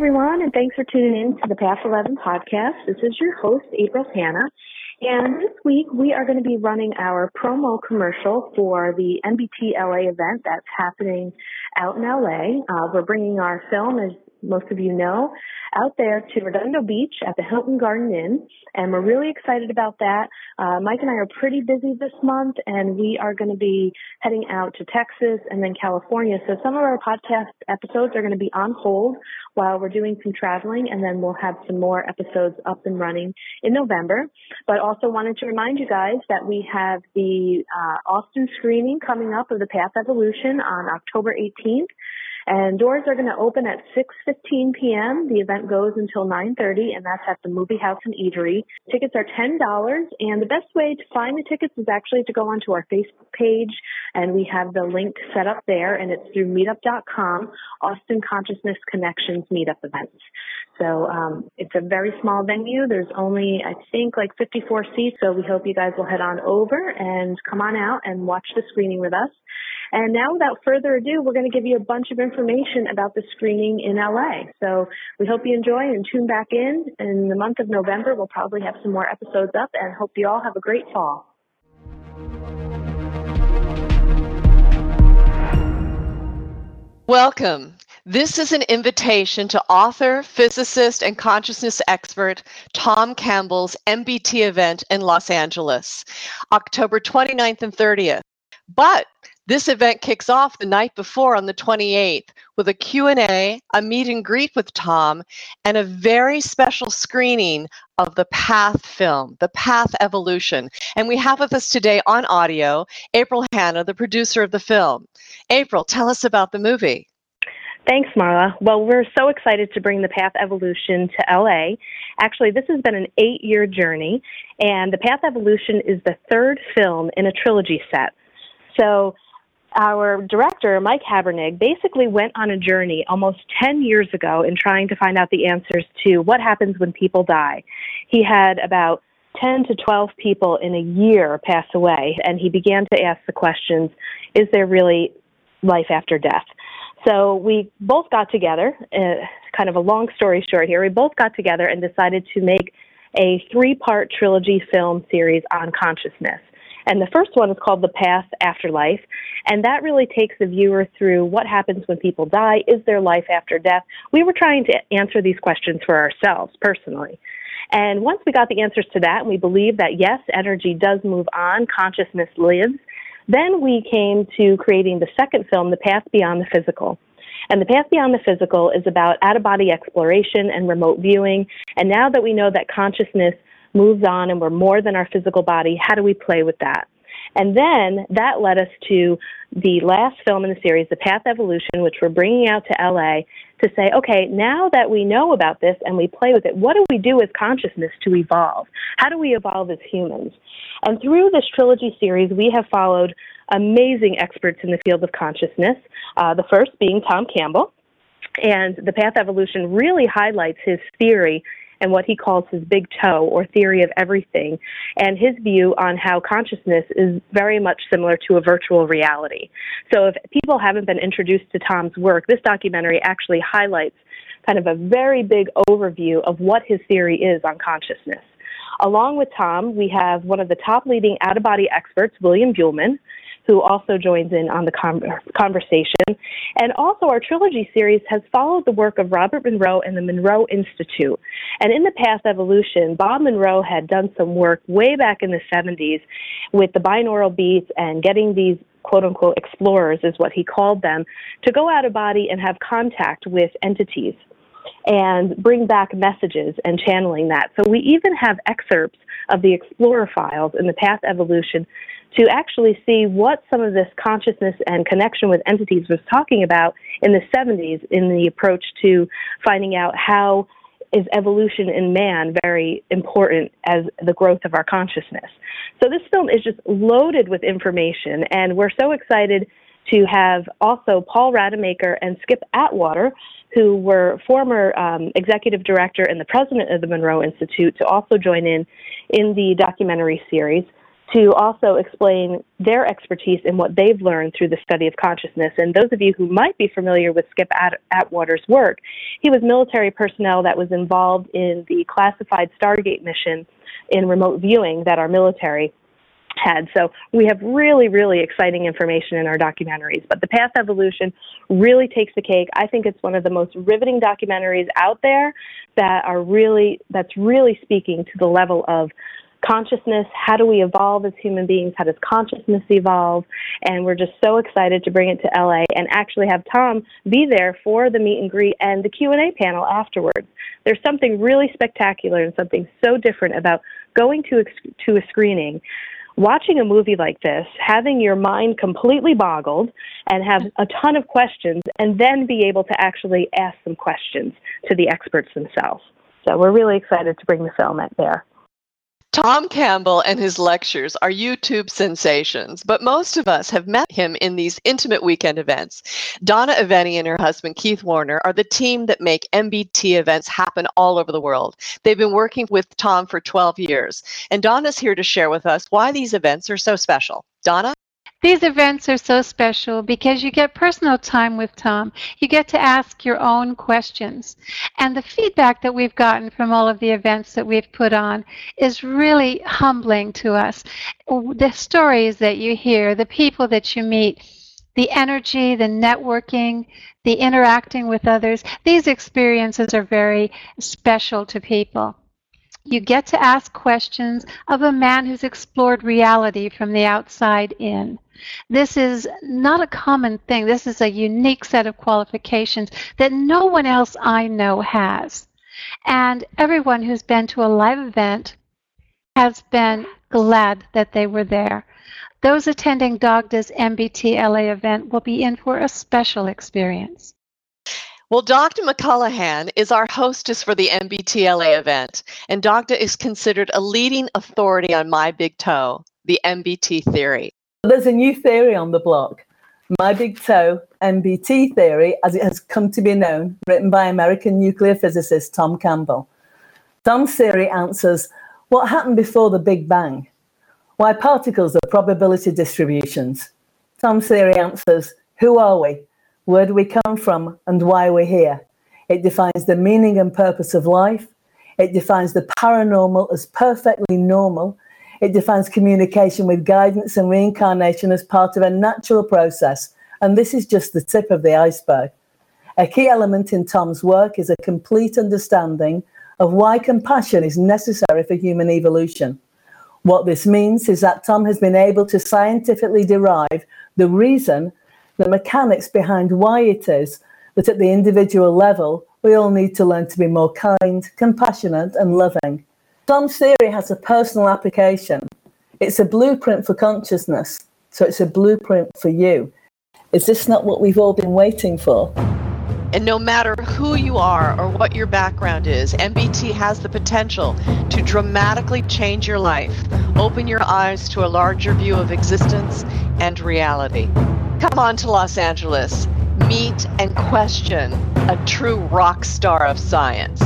everyone, and thanks for tuning in to the Path 11 podcast. This is your host, April Hanna. And this week we are going to be running our promo commercial for the MBT LA event that's happening out in LA. Uh, we're bringing our film, as most of you know, out there to Redondo Beach at the Hilton Garden Inn, and we're really excited about that. Uh, Mike and I are pretty busy this month, and we are going to be heading out to Texas and then California. So some of our podcast episodes are going to be on hold while we're doing some traveling, and then we'll have some more episodes up and running in November. But also wanted to remind you guys that we have the uh, Austin screening coming up of the Path Evolution on October 18th. And doors are going to open at 6:15 p.m. The event goes until 9:30, and that's at the Movie House and Eatery. Tickets are ten dollars, and the best way to find the tickets is actually to go onto our Facebook page, and we have the link set up there, and it's through Meetup.com, Austin Consciousness Connections Meetup events. So um, it's a very small venue. There's only, I think, like 54 seats. So we hope you guys will head on over and come on out and watch the screening with us. And now, without further ado, we're going to give you a bunch of information about the screening in LA. So we hope you enjoy and tune back in. In the month of November, we'll probably have some more episodes up and hope you all have a great fall. Welcome. This is an invitation to author, physicist, and consciousness expert Tom Campbell's MBT event in Los Angeles, October 29th and 30th. But this event kicks off the night before on the 28th with a Q&A, a meet and greet with Tom, and a very special screening of the Path film, The Path Evolution. And we have with us today on audio April Hanna, the producer of the film. April, tell us about the movie. Thanks, Marla. Well, we're so excited to bring the Path Evolution to LA. Actually, this has been an eight year journey, and the Path Evolution is the third film in a trilogy set. So, our director, Mike Habernig, basically went on a journey almost 10 years ago in trying to find out the answers to what happens when people die. He had about 10 to 12 people in a year pass away, and he began to ask the questions is there really life after death? So we both got together, uh, kind of a long story short here, we both got together and decided to make a three part trilogy film series on consciousness. And the first one is called The Path Afterlife. And that really takes the viewer through what happens when people die. Is there life after death? We were trying to answer these questions for ourselves personally. And once we got the answers to that, and we believe that yes, energy does move on, consciousness lives, then we came to creating the second film, The Path Beyond the Physical. And The Path Beyond the Physical is about out of body exploration and remote viewing. And now that we know that consciousness moves on and we're more than our physical body, how do we play with that? And then that led us to the last film in the series, The Path Evolution, which we're bringing out to LA to say, okay, now that we know about this and we play with it, what do we do as consciousness to evolve? How do we evolve as humans? And through this trilogy series, we have followed amazing experts in the field of consciousness, uh, the first being Tom Campbell. And the Path Evolution really highlights his theory and what he calls his big toe or theory of everything, and his view on how consciousness is very much similar to a virtual reality. So if people haven't been introduced to Tom's work, this documentary actually highlights kind of a very big overview of what his theory is on consciousness. Along with Tom, we have one of the top leading out of body experts, William Buhlman, who also joins in on the conversation. And also, our trilogy series has followed the work of Robert Monroe and the Monroe Institute. And in the Path Evolution, Bob Monroe had done some work way back in the 70s with the binaural beats and getting these quote unquote explorers, is what he called them, to go out of body and have contact with entities and bring back messages and channeling that. So we even have excerpts of the Explorer files in the Path Evolution to actually see what some of this consciousness and connection with entities was talking about in the 70s in the approach to finding out how is evolution in man very important as the growth of our consciousness. So this film is just loaded with information, and we're so excited to have also Paul Rademacher and Skip Atwater, who were former um, executive director and the president of the Monroe Institute, to also join in in the documentary series to also explain their expertise in what they've learned through the study of consciousness. And those of you who might be familiar with Skip Atwater's work, he was military personnel that was involved in the classified Stargate mission in remote viewing that our military had. So we have really, really exciting information in our documentaries. But The Path Evolution really takes the cake. I think it's one of the most riveting documentaries out there that are really that's really speaking to the level of consciousness. How do we evolve as human beings? How does consciousness evolve? And we're just so excited to bring it to LA and actually have Tom be there for the meet and greet and the Q&A panel afterwards. There's something really spectacular and something so different about going to a, to a screening watching a movie like this, having your mind completely boggled and have a ton of questions, and then be able to actually ask some questions to the experts themselves. So we're really excited to bring the film there. Tom Campbell and his lectures are YouTube sensations, but most of us have met him in these intimate weekend events. Donna Aveni and her husband Keith Warner are the team that make MBT events happen all over the world. They've been working with Tom for 12 years, and Donna's here to share with us why these events are so special. Donna? These events are so special because you get personal time with Tom. You get to ask your own questions. And the feedback that we've gotten from all of the events that we've put on is really humbling to us. The stories that you hear, the people that you meet, the energy, the networking, the interacting with others, these experiences are very special to people. You get to ask questions of a man who's explored reality from the outside in. This is not a common thing. This is a unique set of qualifications that no one else I know has. And everyone who's been to a live event has been glad that they were there. Those attending Dagda's MBT LA event will be in for a special experience. Well, Dr. McCullahan is our hostess for the MBTLA event, and Dagda is considered a leading authority on my big toe, the MBT theory. There's a new theory on the block, my big toe MBT theory, as it has come to be known, written by American nuclear physicist Tom Campbell. Tom's theory answers what happened before the Big Bang, why particles are probability distributions. Tom's theory answers who are we? Where do we come from, and why we're here. It defines the meaning and purpose of life. It defines the paranormal as perfectly normal. It defines communication with guidance and reincarnation as part of a natural process. And this is just the tip of the iceberg. A key element in Tom's work is a complete understanding of why compassion is necessary for human evolution. What this means is that Tom has been able to scientifically derive the reason the mechanics behind why it is that at the individual level, we all need to learn to be more kind, compassionate, and loving. Tom's theory has a personal application. It's a blueprint for consciousness, so it's a blueprint for you. Is this not what we've all been waiting for? And no matter who you are or what your background is, MBT has the potential to dramatically change your life, open your eyes to a larger view of existence and reality. Come on to Los Angeles. Meet and question a true rock star of science.